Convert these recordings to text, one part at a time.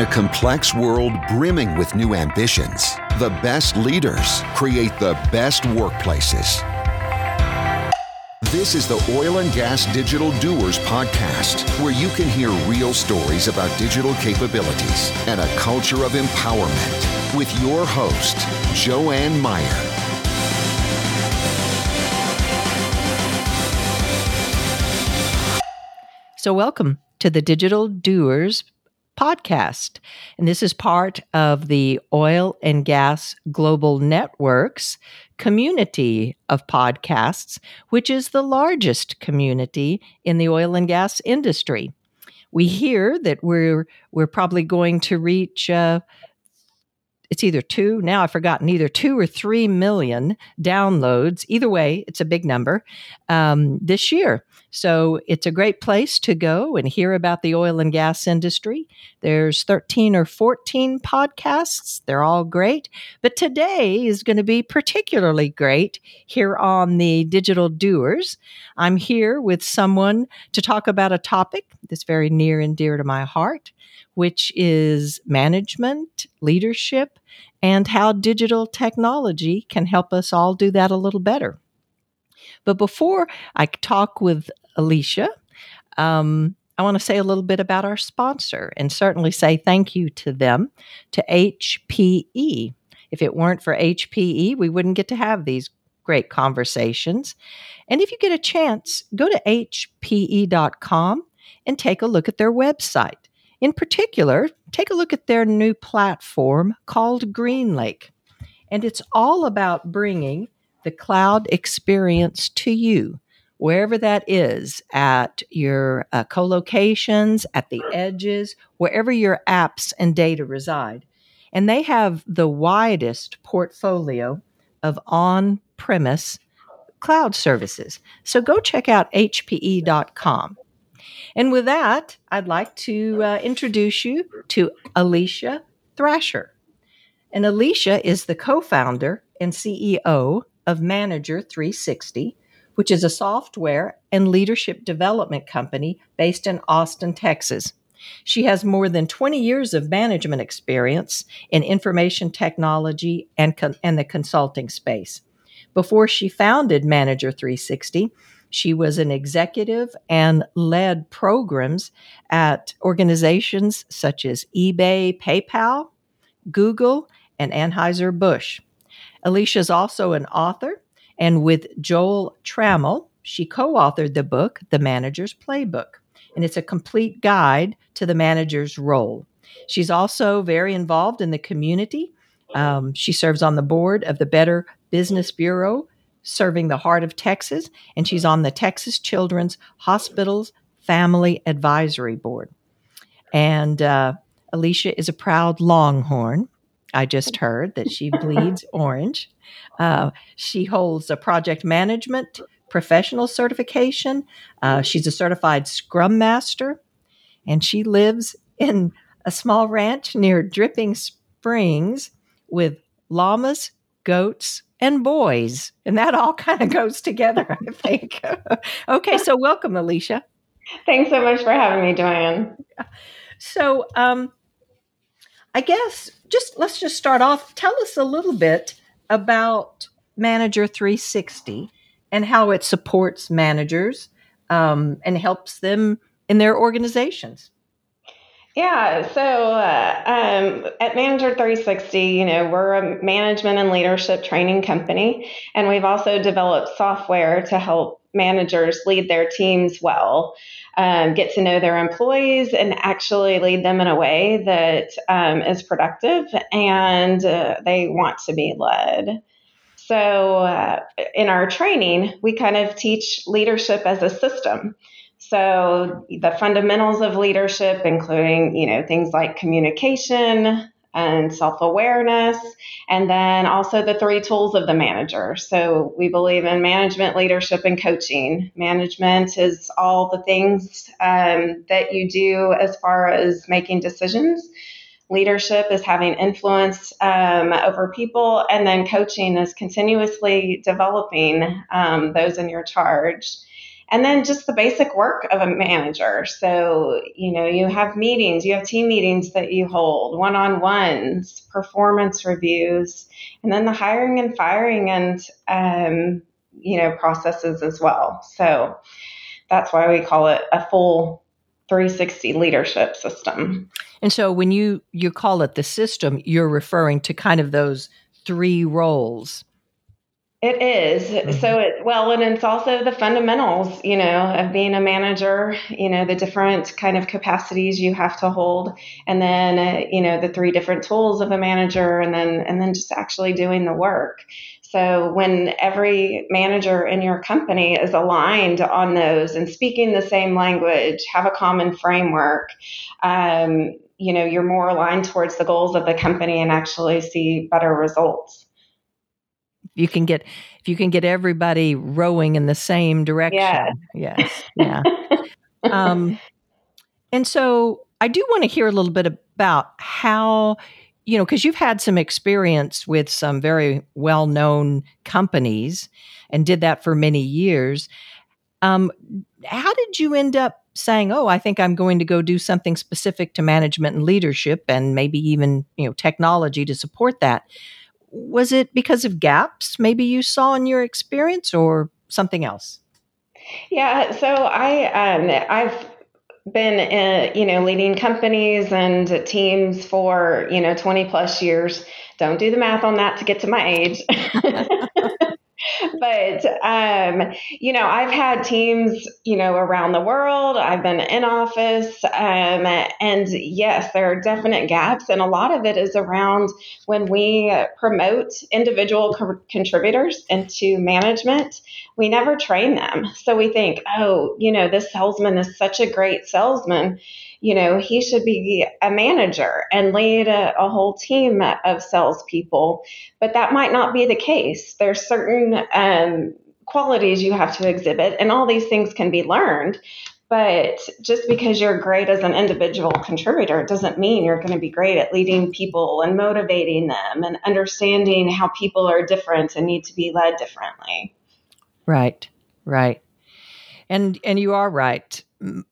In a complex world brimming with new ambitions, the best leaders create the best workplaces. This is the Oil and Gas Digital Doers podcast, where you can hear real stories about digital capabilities and a culture of empowerment with your host, Joanne Meyer. So, welcome to the Digital Doers podcast. And this is part of the Oil and Gas Global Network's community of podcasts, which is the largest community in the oil and gas industry. We hear that we're we're probably going to reach uh, it's either two now i've forgotten either two or three million downloads either way it's a big number um, this year so it's a great place to go and hear about the oil and gas industry. There's 13 or 14 podcasts. They're all great. But today is going to be particularly great here on the digital doers. I'm here with someone to talk about a topic that's very near and dear to my heart which is management, leadership, and how digital technology can help us all do that a little better. But before I talk with Alicia, um, I want to say a little bit about our sponsor and certainly say thank you to them, to HPE. If it weren't for HPE, we wouldn't get to have these great conversations. And if you get a chance, go to hpe.com and take a look at their website. In particular, take a look at their new platform called GreenLake. And it's all about bringing the cloud experience to you, wherever that is, at your uh, co locations, at the edges, wherever your apps and data reside. And they have the widest portfolio of on premise cloud services. So go check out hpe.com. And with that, I'd like to uh, introduce you to Alicia Thrasher. And Alicia is the co founder and CEO of Manager 360, which is a software and leadership development company based in Austin, Texas. She has more than 20 years of management experience in information technology and, con- and the consulting space. Before she founded Manager 360, she was an executive and led programs at organizations such as eBay, PayPal, Google, and Anheuser-Busch. Alicia is also an author, and with Joel Trammell, she co authored the book, The Manager's Playbook, and it's a complete guide to the manager's role. She's also very involved in the community. Um, she serves on the board of the Better Business Bureau, serving the heart of Texas, and she's on the Texas Children's Hospitals Family Advisory Board. And uh, Alicia is a proud Longhorn. I just heard that she bleeds orange. Uh, she holds a project management professional certification. Uh, she's a certified Scrum Master, and she lives in a small ranch near Dripping Springs with llamas, goats, and boys. And that all kind of goes together, I think. okay, so welcome, Alicia. Thanks so much for having me, Diane. So, um, I guess just let's just start off. Tell us a little bit about Manager 360 and how it supports managers um, and helps them in their organizations. Yeah, so uh, um, at Manager 360, you know, we're a management and leadership training company, and we've also developed software to help managers lead their teams well, um, get to know their employees, and actually lead them in a way that um, is productive and uh, they want to be led. So, uh, in our training, we kind of teach leadership as a system. So the fundamentals of leadership, including you know things like communication and self-awareness, and then also the three tools of the manager. So we believe in management, leadership, and coaching. Management is all the things um, that you do as far as making decisions. Leadership is having influence um, over people, and then coaching is continuously developing um, those in your charge. And then just the basic work of a manager. So, you know, you have meetings, you have team meetings that you hold, one on ones, performance reviews, and then the hiring and firing and, um, you know, processes as well. So that's why we call it a full 360 leadership system. And so when you you call it the system, you're referring to kind of those three roles. It is. Mm-hmm. So it well, and it's also the fundamentals, you know, of being a manager, you know, the different kind of capacities you have to hold and then uh, you know, the three different tools of a manager and then and then just actually doing the work. So when every manager in your company is aligned on those and speaking the same language, have a common framework, um, you know, you're more aligned towards the goals of the company and actually see better results. You can get if you can get everybody rowing in the same direction. Yeah. Yes. Yeah. um, and so I do want to hear a little bit about how you know, because you've had some experience with some very well known companies and did that for many years. Um, how did you end up saying, "Oh, I think I'm going to go do something specific to management and leadership, and maybe even you know technology to support that"? Was it because of gaps maybe you saw in your experience, or something else? Yeah, so I um, I've been in, you know leading companies and teams for you know 20 plus years don't do the math on that to get to my age but um, you know, I've had teams, you know, around the world. I've been in office, um, and yes, there are definite gaps, and a lot of it is around when we promote individual co- contributors into management. We never train them, so we think, oh, you know, this salesman is such a great salesman you know, he should be a manager and lead a, a whole team of salespeople. But that might not be the case. There's certain um, qualities you have to exhibit, and all these things can be learned. But just because you're great as an individual contributor doesn't mean you're going to be great at leading people and motivating them and understanding how people are different and need to be led differently. Right, right. And and you are right.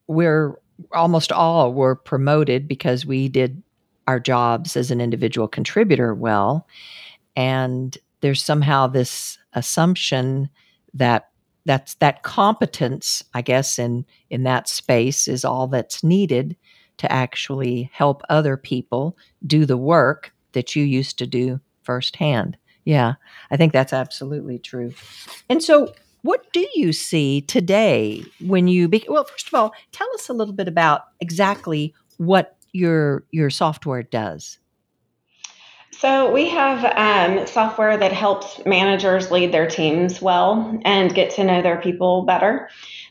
We're almost all were promoted because we did our jobs as an individual contributor well. And there's somehow this assumption that that's that competence, I guess, in in that space is all that's needed to actually help other people do the work that you used to do firsthand. Yeah, I think that's absolutely true. And so what do you see today when you be- well first of all tell us a little bit about exactly what your your software does so we have um, software that helps managers lead their teams well and get to know their people better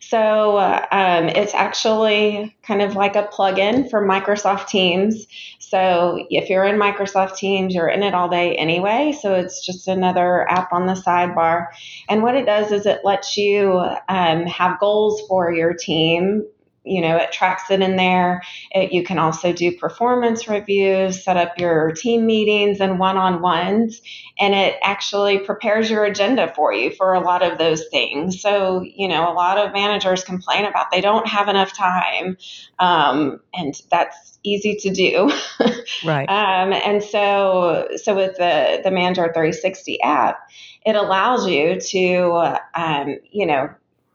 so um, it's actually kind of like a plugin for Microsoft Teams. So if you're in Microsoft Teams, you're in it all day anyway. So it's just another app on the sidebar. And what it does is it lets you um, have goals for your team you know, it tracks it in there. It, you can also do performance reviews, set up your team meetings and one on ones, and it actually prepares your agenda for you for a lot of those things. So, you know, a lot of managers complain about they don't have enough time, um, and that's easy to do. right. Um, and so, so with the the Manager 360 app, it allows you to, um, you know,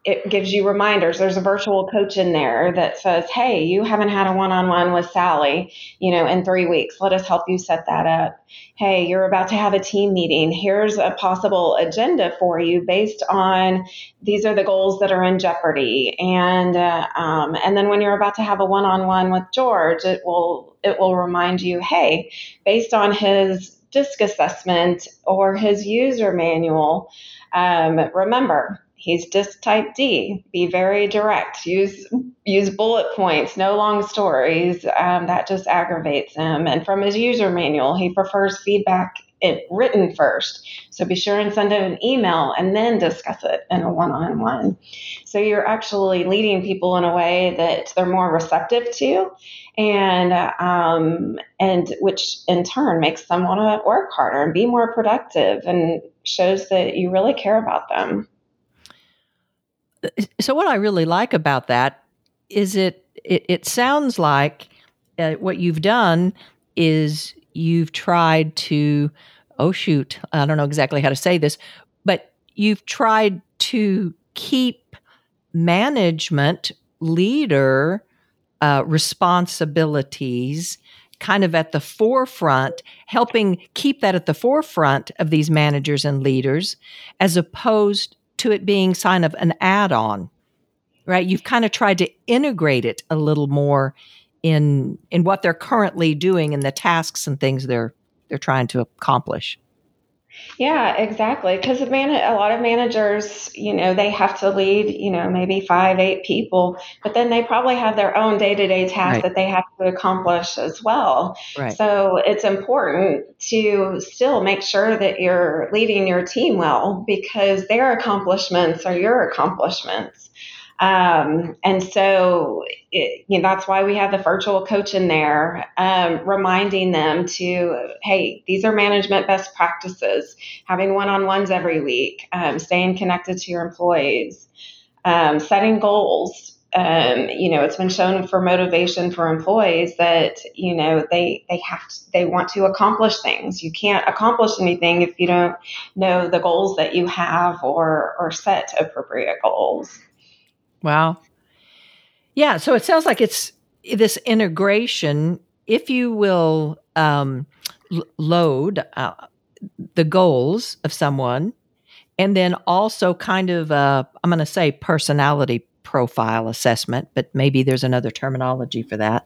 it gives you reminders. There's a virtual coach in there that says, Hey, you haven't had a one on one with Sally, you know, in three weeks. Let us help you set that up. Hey, you're about to have a team meeting. Here's a possible agenda for you based on these are the goals that are in jeopardy. And, uh, um, and then when you're about to have a one on one with George, it will, it will remind you, Hey, based on his DISC assessment or his user manual, um, remember, He's just type D. Be very direct. Use use bullet points, no long stories. Um, that just aggravates him. And from his user manual, he prefers feedback it written first. So be sure and send it an email and then discuss it in a one-on-one. So you're actually leading people in a way that they're more receptive to, and um, and which in turn makes them want to work harder and be more productive and shows that you really care about them. So what I really like about that is it it, it sounds like uh, what you've done is you've tried to oh shoot I don't know exactly how to say this but you've tried to keep management leader uh, responsibilities kind of at the forefront, helping keep that at the forefront of these managers and leaders, as opposed to it being sign of an add-on. Right? You've kind of tried to integrate it a little more in in what they're currently doing and the tasks and things they're they're trying to accomplish. Yeah, exactly. Because man- a lot of managers, you know, they have to lead, you know, maybe five, eight people, but then they probably have their own day to day tasks right. that they have to accomplish as well. Right. So it's important to still make sure that you're leading your team well because their accomplishments are your accomplishments. Um, and so, it, you know, that's why we have the virtual coach in there, um, reminding them to, hey, these are management best practices, having one on ones every week, um, staying connected to your employees, um, setting goals. Um, you know, it's been shown for motivation for employees that you know they they have to, they want to accomplish things. You can't accomplish anything if you don't know the goals that you have or or set appropriate goals. Wow. Yeah. So it sounds like it's this integration, if you will um, l- load uh, the goals of someone, and then also kind of, i I'm going to say personality profile assessment, but maybe there's another terminology for that.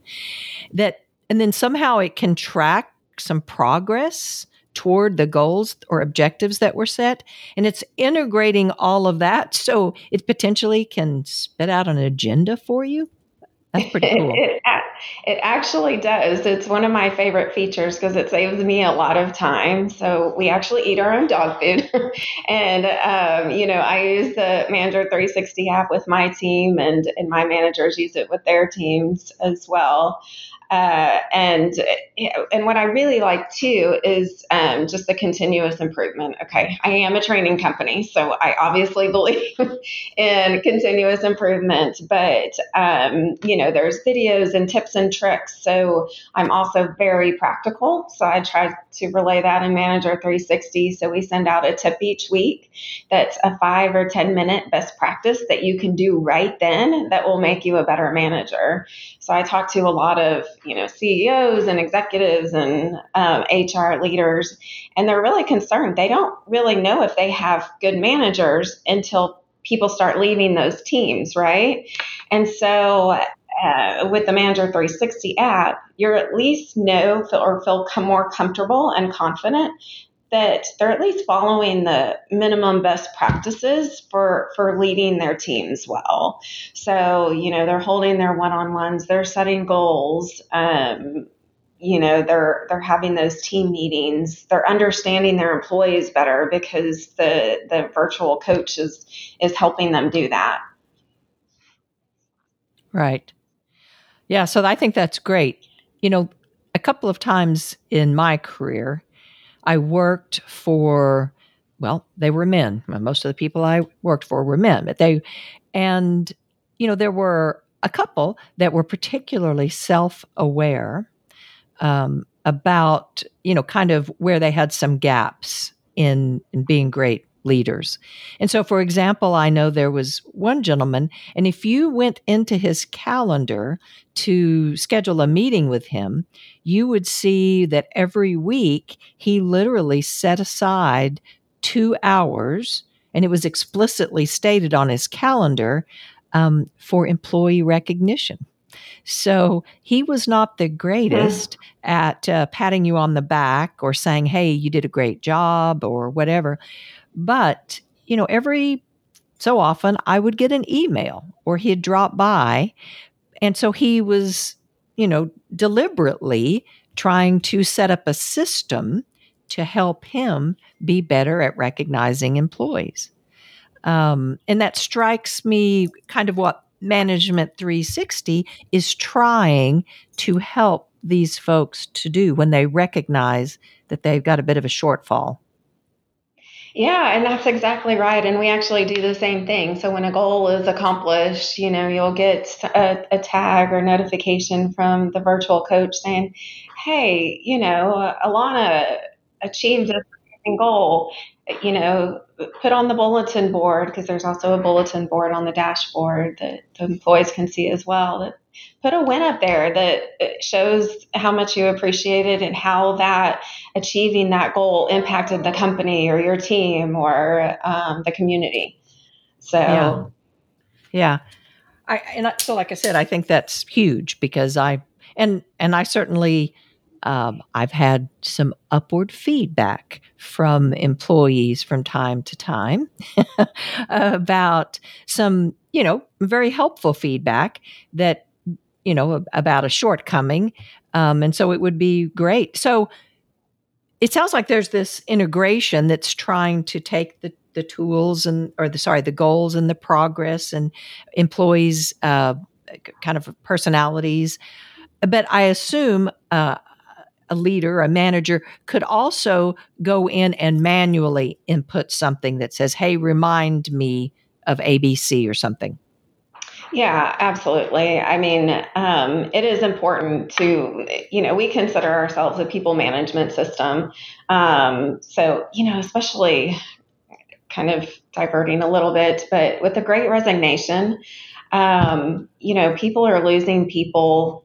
That, and then somehow it can track some progress toward the goals or objectives that were set. And it's integrating all of that so it potentially can spit out an agenda for you. That's pretty cool. it, it actually does. It's one of my favorite features because it saves me a lot of time. So we actually eat our own dog food. and, um, you know, I use the Manager 360 app with my team, and, and my managers use it with their teams as well. Uh, and and what I really like too is um, just the continuous improvement. Okay, I am a training company, so I obviously believe in continuous improvement. But um, you know, there's videos and tips and tricks. So I'm also very practical. So I try to relay that in Manager 360. So we send out a tip each week that's a five or ten minute best practice that you can do right then that will make you a better manager. So I talk to a lot of you know CEOs and executives and um, HR leaders, and they're really concerned. They don't really know if they have good managers until people start leaving those teams, right? And so uh, with the Manager 360 app, you're at least know or feel more comfortable and confident that they're at least following the minimum best practices for for leading their teams well. So you know they're holding their one-on-ones, they're setting goals. Um, you know they're they're having those team meetings they're understanding their employees better because the the virtual coach is is helping them do that right yeah so i think that's great you know a couple of times in my career I worked for, well, they were men. Most of the people I worked for were men, but they, and, you know, there were a couple that were particularly self aware um, about, you know, kind of where they had some gaps in, in being great leaders. And so, for example, I know there was one gentleman, and if you went into his calendar to schedule a meeting with him, you would see that every week he literally set aside two hours, and it was explicitly stated on his calendar um, for employee recognition. So he was not the greatest at uh, patting you on the back or saying, hey, you did a great job or whatever. But, you know, every so often I would get an email or he'd drop by. And so he was, you know, deliberately trying to set up a system to help him be better at recognizing employees. Um, and that strikes me kind of what Management 360 is trying to help these folks to do when they recognize that they've got a bit of a shortfall. Yeah, and that's exactly right. And we actually do the same thing. So when a goal is accomplished, you know, you'll get a, a tag or notification from the virtual coach saying, hey, you know, Alana achieved a goal, you know, put on the bulletin board because there's also a bulletin board on the dashboard that the employees can see as well. That put a win up there that shows how much you appreciate it and how that achieving that goal impacted the company or your team or um, the community. So, yeah. yeah. I, and I, so, like I said, I think that's huge because I, and, and I certainly, um, I've had some upward feedback from employees from time to time about some, you know, very helpful feedback that, you know, about a shortcoming. Um, and so it would be great. So it sounds like there's this integration that's trying to take the, the tools and, or the, sorry, the goals and the progress and employees' uh, kind of personalities. But I assume uh, a leader, a manager could also go in and manually input something that says, hey, remind me of ABC or something. Yeah, absolutely. I mean, um, it is important to, you know, we consider ourselves a people management system. Um, so, you know, especially kind of diverting a little bit, but with the great resignation, um, you know, people are losing people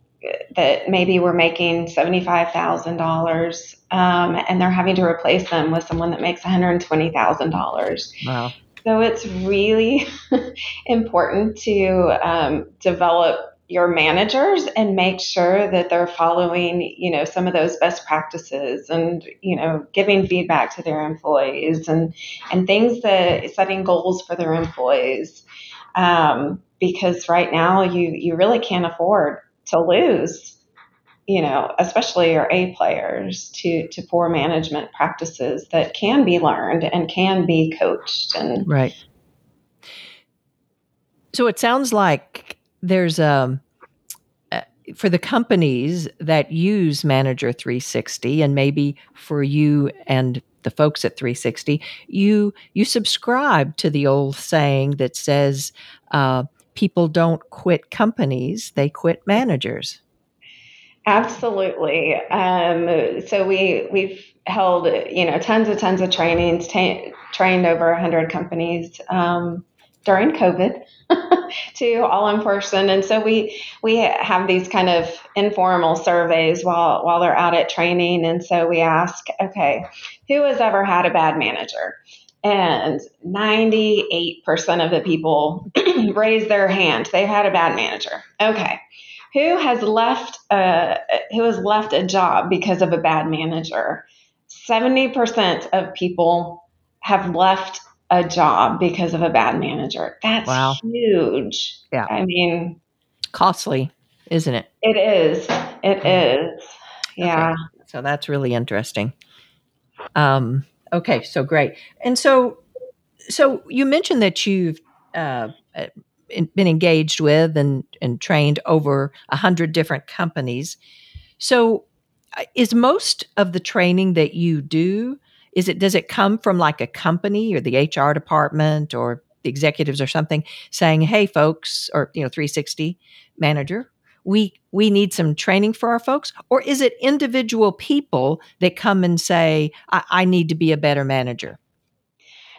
that maybe were making $75,000 um, and they're having to replace them with someone that makes $120,000. Wow. So it's really important to um, develop your managers and make sure that they're following, you know, some of those best practices and, you know, giving feedback to their employees and, and things that setting goals for their employees. Um, because right now you, you really can't afford to lose you know especially your a players to to poor management practices that can be learned and can be coached and right so it sounds like there's a for the companies that use manager 360 and maybe for you and the folks at 360 you you subscribe to the old saying that says uh, people don't quit companies, they quit managers. Absolutely. Um, so we we've held you know tons and tons of trainings, trained over hundred companies um, during COVID to all in person, and so we we have these kind of informal surveys while while they're out at training, and so we ask, okay, who has ever had a bad manager? and 98% of the people raise their hand. They've had a bad manager. Okay. Who has left a, who has left a job because of a bad manager? 70% of people have left a job because of a bad manager. That's wow. huge. Yeah. I mean, costly, isn't it? It is. It is. Yeah. Okay. So that's really interesting. Um, Okay, so great. And so, so you mentioned that you've uh, uh been engaged with and and trained over a hundred different companies. So, uh, is most of the training that you do is it does it come from like a company or the HR department or the executives or something saying, "Hey, folks," or you know, 360 manager, we we need some training for our folks or is it individual people that come and say I, I need to be a better manager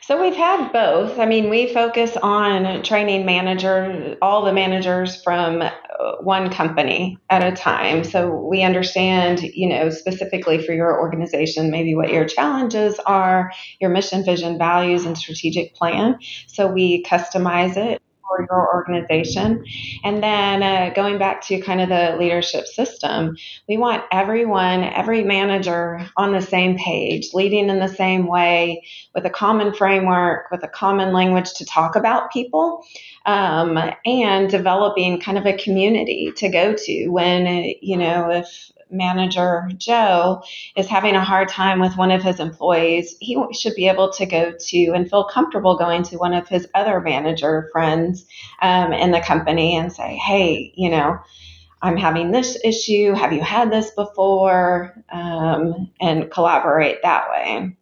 so we've had both. I mean, we focus on training managers, all the managers from uh, one company at a time. So we understand, you know, specifically for your organization, maybe what your challenges are, your mission, vision, values, and strategic plan. So we customize it for your organization. And then uh, going back to kind of the leadership system, we want everyone, every manager on the same page, leading in the same way, with a common framework, with a common language to talk about people, um, and developing kind of a community to go to when, you know, if manager Joe is having a hard time with one of his employees, he should be able to go to and feel comfortable going to one of his other manager friends um, in the company and say, hey, you know, I'm having this issue. Have you had this before? Um, and collaborate that way.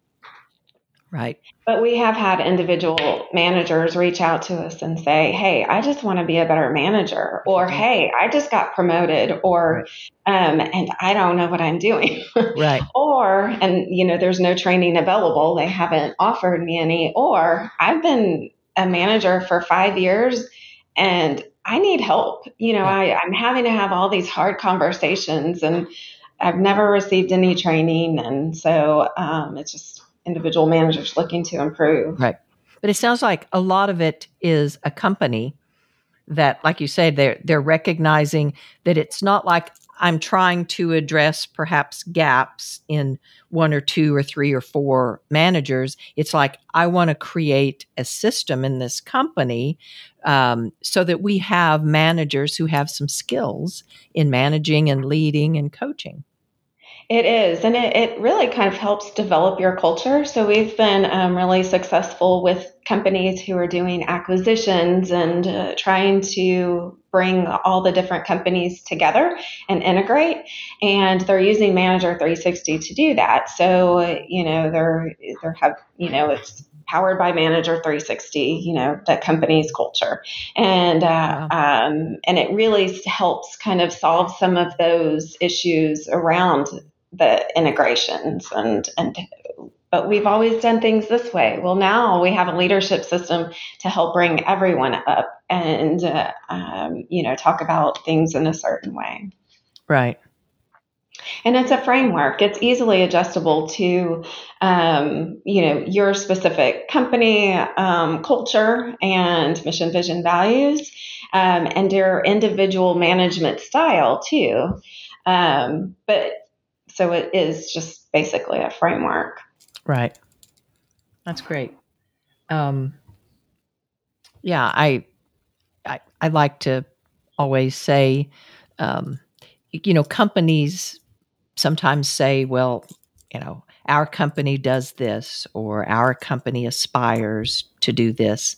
Right. But we have had individual managers reach out to us and say, "Hey, I just want to be a better manager," or "Hey, I just got promoted," or um, "And I don't know what I'm doing." right. Or, and you know, there's no training available. They haven't offered me any. Or, I've been a manager for five years, and I need help. You know, I, I'm having to have all these hard conversations, and I've never received any training, and so um, it's just individual managers looking to improve. Right. But it sounds like a lot of it is a company that, like you said, they're they're recognizing that it's not like I'm trying to address perhaps gaps in one or two or three or four managers. It's like I want to create a system in this company um, so that we have managers who have some skills in managing and leading and coaching. It is, and it, it really kind of helps develop your culture. So we've been um, really successful with companies who are doing acquisitions and uh, trying to bring all the different companies together and integrate. And they're using Manager 360 to do that. So you know they're they have you know it's powered by Manager 360, you know, the company's culture. And, uh, um, and it really helps kind of solve some of those issues around the integrations and and but we've always done things this way. Well, now we have a leadership system to help bring everyone up and uh, um, you know talk about things in a certain way. Right. And it's a framework. It's easily adjustable to, um, you know, your specific company um, culture and mission, vision, values, um, and your individual management style too. Um, but so it is just basically a framework. Right. That's great. Um, yeah, I, I, I like to always say, um, you know, companies sometimes say, well, you know, our company does this or our company aspires to do this.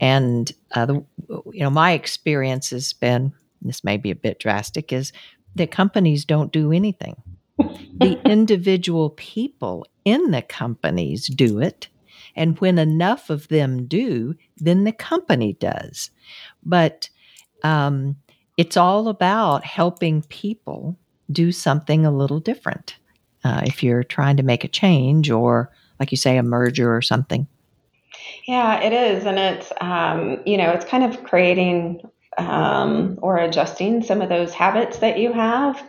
And, uh, the, you know, my experience has been, this may be a bit drastic, is that companies don't do anything the individual people in the companies do it. And when enough of them do, then the company does. But um, it's all about helping people do something a little different. Uh, if you're trying to make a change or, like you say, a merger or something. Yeah, it is. And it's, um, you know, it's kind of creating um, or adjusting some of those habits that you have.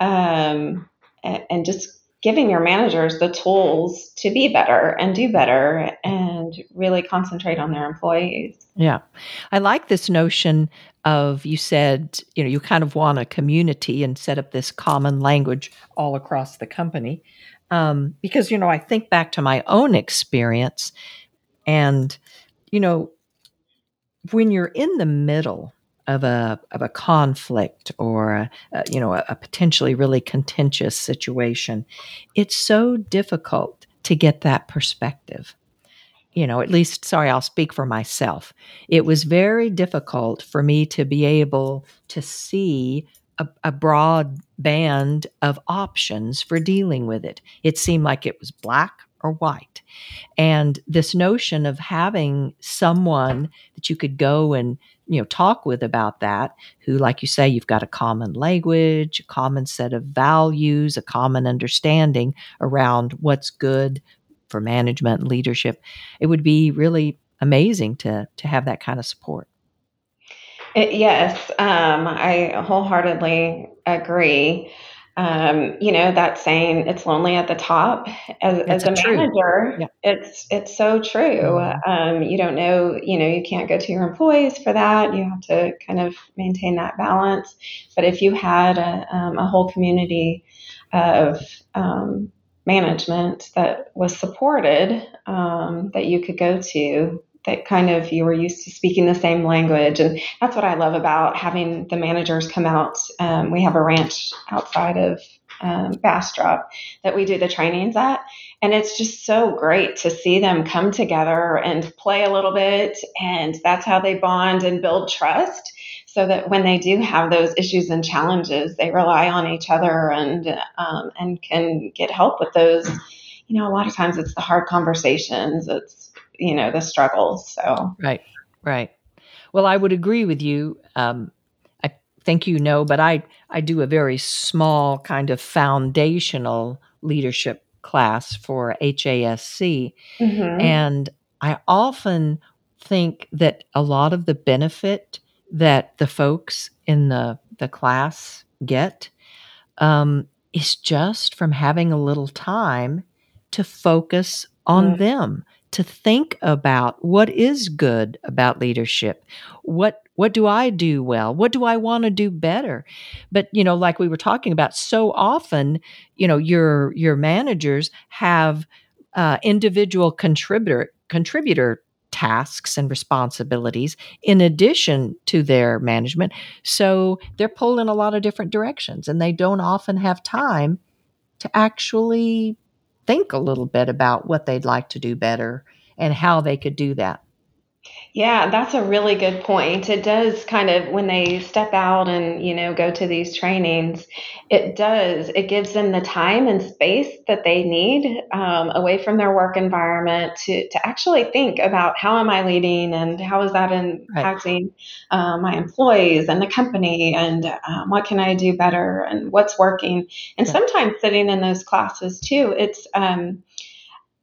Um, and just giving your managers the tools to be better and do better and really concentrate on their employees. Yeah. I like this notion of you said, you know, you kind of want a community and set up this common language all across the company. Um, because, you know, I think back to my own experience and, you know, when you're in the middle of a of a conflict or a, a, you know a, a potentially really contentious situation. It's so difficult to get that perspective. You know at least sorry I'll speak for myself. It was very difficult for me to be able to see a, a broad band of options for dealing with it. It seemed like it was black or white. And this notion of having someone that you could go and you know talk with about that who like you say you've got a common language a common set of values a common understanding around what's good for management and leadership. It would be really amazing to to have that kind of support. It, yes um, i wholeheartedly agree um, you know that saying it's lonely at the top. As, as a, manager yeah. it's it's so true. Mm-hmm. um, you don't know you know you can't go to your employees for that. You have to kind of maintain that balance. But if you had a, um, a whole community of um, management that was supported um, that you could go to that kind of you were used to speaking the same language. And that's what I love about having the managers come out. Um, we have a ranch outside of um, Bastrop that we do the trainings at. And it's just so great to see them come together and play a little bit. And that's how they bond and build trust so that when they do have those issues and challenges, they rely on each other and, um, and can get help with those you know, a lot of times it's the hard conversations, it's, you know, the struggles. So, right, right. Well, I would agree with you. Um, I think you know, but I, I do a very small kind of foundational leadership class for HASC. Mm-hmm. And I often think that a lot of the benefit that the folks in the, the class get um, is just from having a little time to focus on mm-hmm. them to think about what is good about leadership. What what do i do well? What do i want to do better? But you know like we were talking about so often you know your your managers have uh, individual contributor contributor tasks and responsibilities in addition to their management. So they're pulled in a lot of different directions and they don't often have time to actually think a little bit about what they'd like to do better and how they could do that. Yeah, that's a really good point. It does kind of when they step out and, you know, go to these trainings, it does, it gives them the time and space that they need um, away from their work environment to, to actually think about how am I leading and how is that impacting right. uh, my employees and the company and um, what can I do better and what's working. And yeah. sometimes sitting in those classes too, it's, um,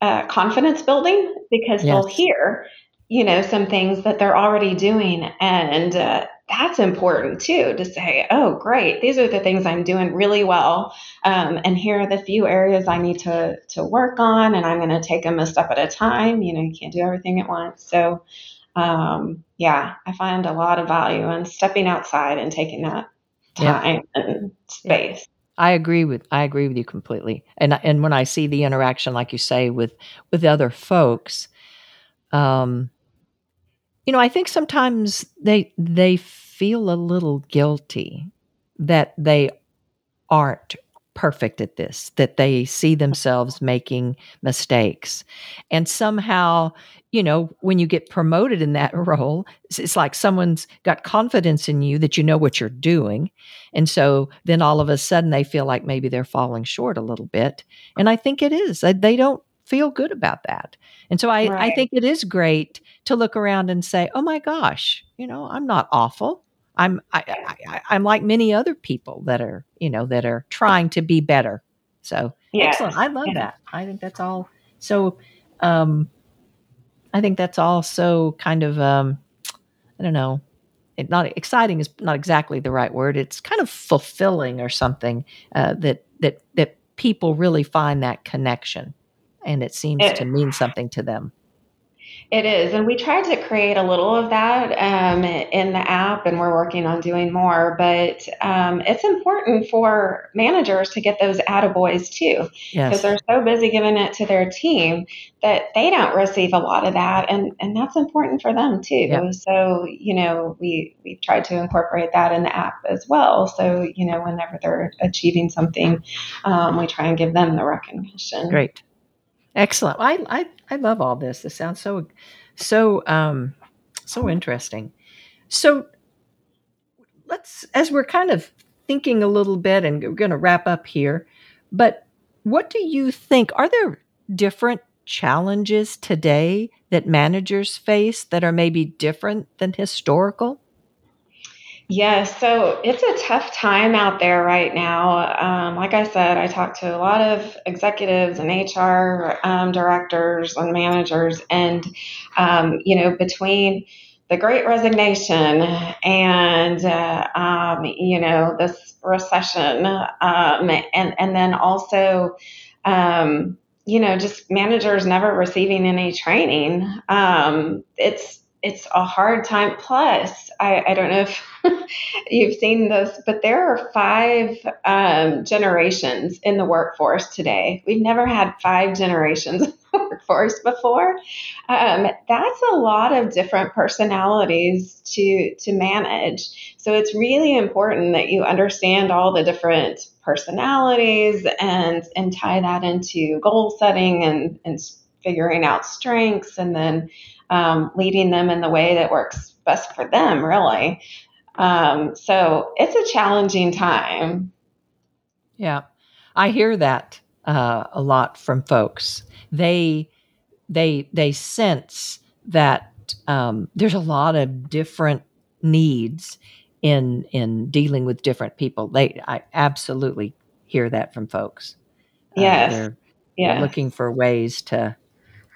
uh, confidence building because yes. they'll hear, you know, some things that they're already doing. And uh, that's important too to say, oh, great, these are the things I'm doing really well. Um, and here are the few areas I need to, to work on. And I'm going to take them a step at a time. You know, you can't do everything at once. So, um, yeah, I find a lot of value in stepping outside and taking that time yeah. and space. Yeah. I agree with I agree with you completely. And and when I see the interaction, like you say, with with other folks, um, you know, I think sometimes they they feel a little guilty that they aren't perfect at this, that they see themselves making mistakes. And somehow, you know, when you get promoted in that role, it's, it's, like someone's got confidence in you that you know what you're doing. And so then all of a sudden they feel like maybe they're falling short a little bit. And I think it is. They don't feel good about that. And so I, right. I think it is great to look around and say, oh my gosh, you know, I'm not awful. I'm I, I, I'm like many other people that are you know that are trying to be better. So excellent. I love yeah. that. I think that's all. So um, I think that's all so kind of um, I don't know. It not exciting is not exactly the right word. It's kind of fulfilling or something uh, that that that people really find that connection, and it seems it, to mean something to them. It is. And we tried to create a little of that um, in the app, and we're working on doing more. But um, it's important for managers to get those attaboys too, because yes. they're so busy giving it to their team that they don't receive a lot of that. And, and that's important for them too. Yep. So, you know, we, we tried to incorporate that in the app as well. So, you know, whenever they're achieving something, um, we try and give them the recognition. Great. Excellent. I, I, I love all this. This sounds so, so, um, so interesting. So let's, as we're kind of thinking a little bit and we're going to wrap up here, but what do you think? Are there different challenges today that managers face that are maybe different than historical? Yes, so it's a tough time out there right now. Um, like I said, I talked to a lot of executives and HR um, directors and managers, and um, you know, between the Great Resignation and uh, um, you know this recession, um, and and then also um, you know just managers never receiving any training. it's it's a hard time. Plus, I, I don't know if you've seen this, but there are five um, generations in the workforce today. We've never had five generations in the workforce before. Um, that's a lot of different personalities to to manage. So it's really important that you understand all the different personalities and and tie that into goal setting and and figuring out strengths and then um, leading them in the way that works best for them, really. Um, so it's a challenging time. Yeah, I hear that. uh, a lot from folks. They they they sense that um, there's a lot of different needs in in dealing with different people. They I absolutely hear that from folks. Yes. Uh, they're, yeah. they're looking for ways to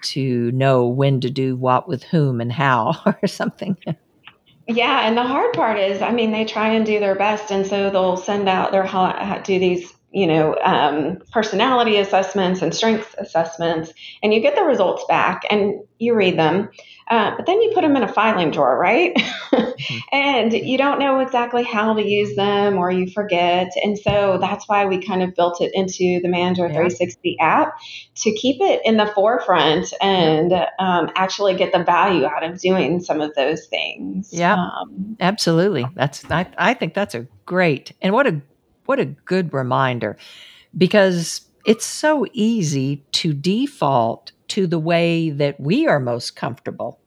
to know when to do what with whom and how or something. Yeah, and the hard part is, I mean, they try and do their best, and so they'll send out their do these, you know, um, personality assessments and strengths assessments, and you get the results back, and you read them, uh, but then you put them in a filing drawer, right? And you don't know exactly how to use them or you forget. And so that's why we kind of built it into the Manager yeah. 360 app to keep it in the forefront and um, actually get the value out of doing some of those things. Yeah, um, absolutely. That's I, I think that's a great and what a what a good reminder because it's so easy to default to the way that we are most comfortable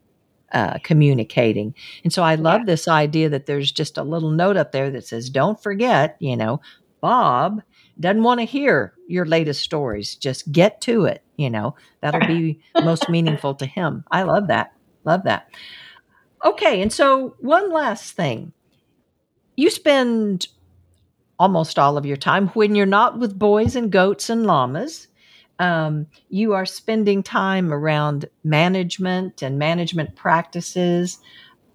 uh, communicating. And so I love yeah. this idea that there's just a little note up there that says, don't forget, you know, Bob doesn't want to hear your latest stories. Just get to it. You know, that'll be most meaningful to him. I love that. Love that. Okay. And so, one last thing you spend almost all of your time when you're not with boys and goats and llamas um, you are spending time around management and management practices.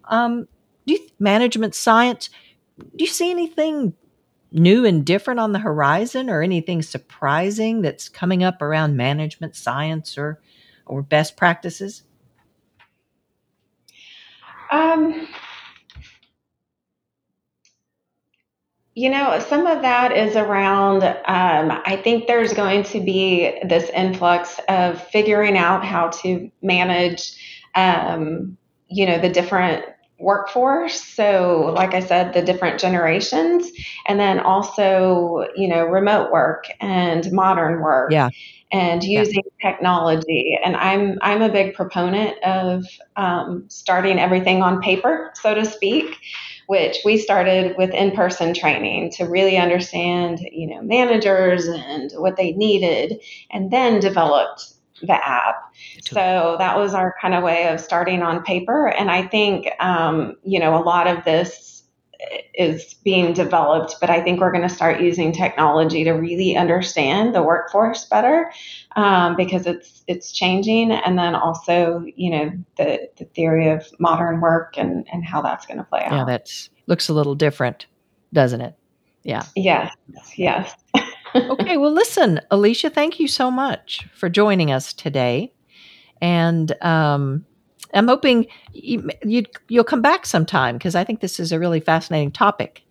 Um, do you, management science? Do you see anything new and different on the horizon, or anything surprising that's coming up around management science or or best practices? Um, You know, some of that is around, um, I think there's going to be this influx of figuring out how to manage, um, you know, the different workforce. So, like I said, the different generations, and then also, you know, remote work and modern work. Yeah. And using yeah. technology, and I'm I'm a big proponent of um, starting everything on paper, so to speak which we started with in-person training to really understand, you know, managers and what they needed, and then developed the app. So that was our kind of way of starting on paper. And I think, um, you know, a lot of this is being developed, but I think we're going to start using technology to really understand the workforce better um, because it's it's changing, and then also you know the the theory of modern work and and how that's going to play out. Yeah, that looks a little different, doesn't it? Yeah. Yes. Yes. okay. Well, listen, Alicia, thank you so much for joining us today, and um, I'm hoping you, you you'll come back sometime because I think this is a really fascinating topic.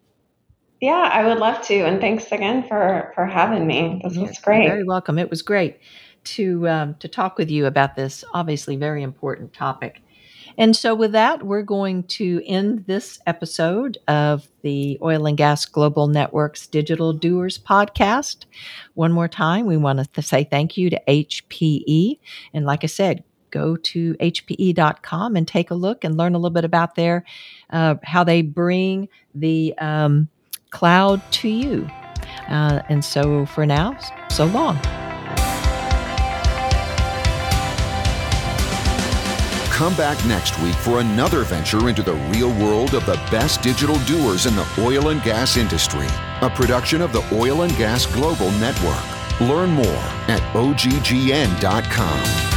Yeah, I would love to, and thanks again for for having me. This was great. You're very welcome. It was great to um, to talk with you about this obviously very important topic. And so, with that, we're going to end this episode of the Oil and Gas Global Network's Digital Doers podcast. One more time, we want to say thank you to HPE. And like I said, go to hpe.com and take a look and learn a little bit about their uh, how they bring the um, cloud to you. Uh, and so for now, so long. Come back next week for another venture into the real world of the best digital doers in the oil and gas industry, a production of the Oil and Gas Global Network. Learn more at oggn.com.